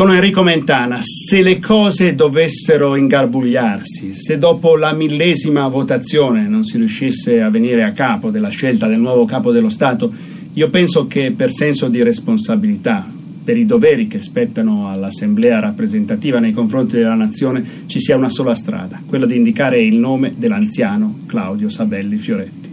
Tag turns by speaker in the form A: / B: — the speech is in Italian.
A: Sono Enrico Mentana. Se le cose dovessero ingarbugliarsi, se dopo la millesima votazione non si riuscisse a venire a capo della scelta del nuovo capo dello Stato, io penso che per senso di responsabilità, per i doveri che spettano all'Assemblea rappresentativa nei confronti della Nazione, ci sia una sola strada, quella di indicare il nome dell'anziano Claudio Sabelli Fioretti.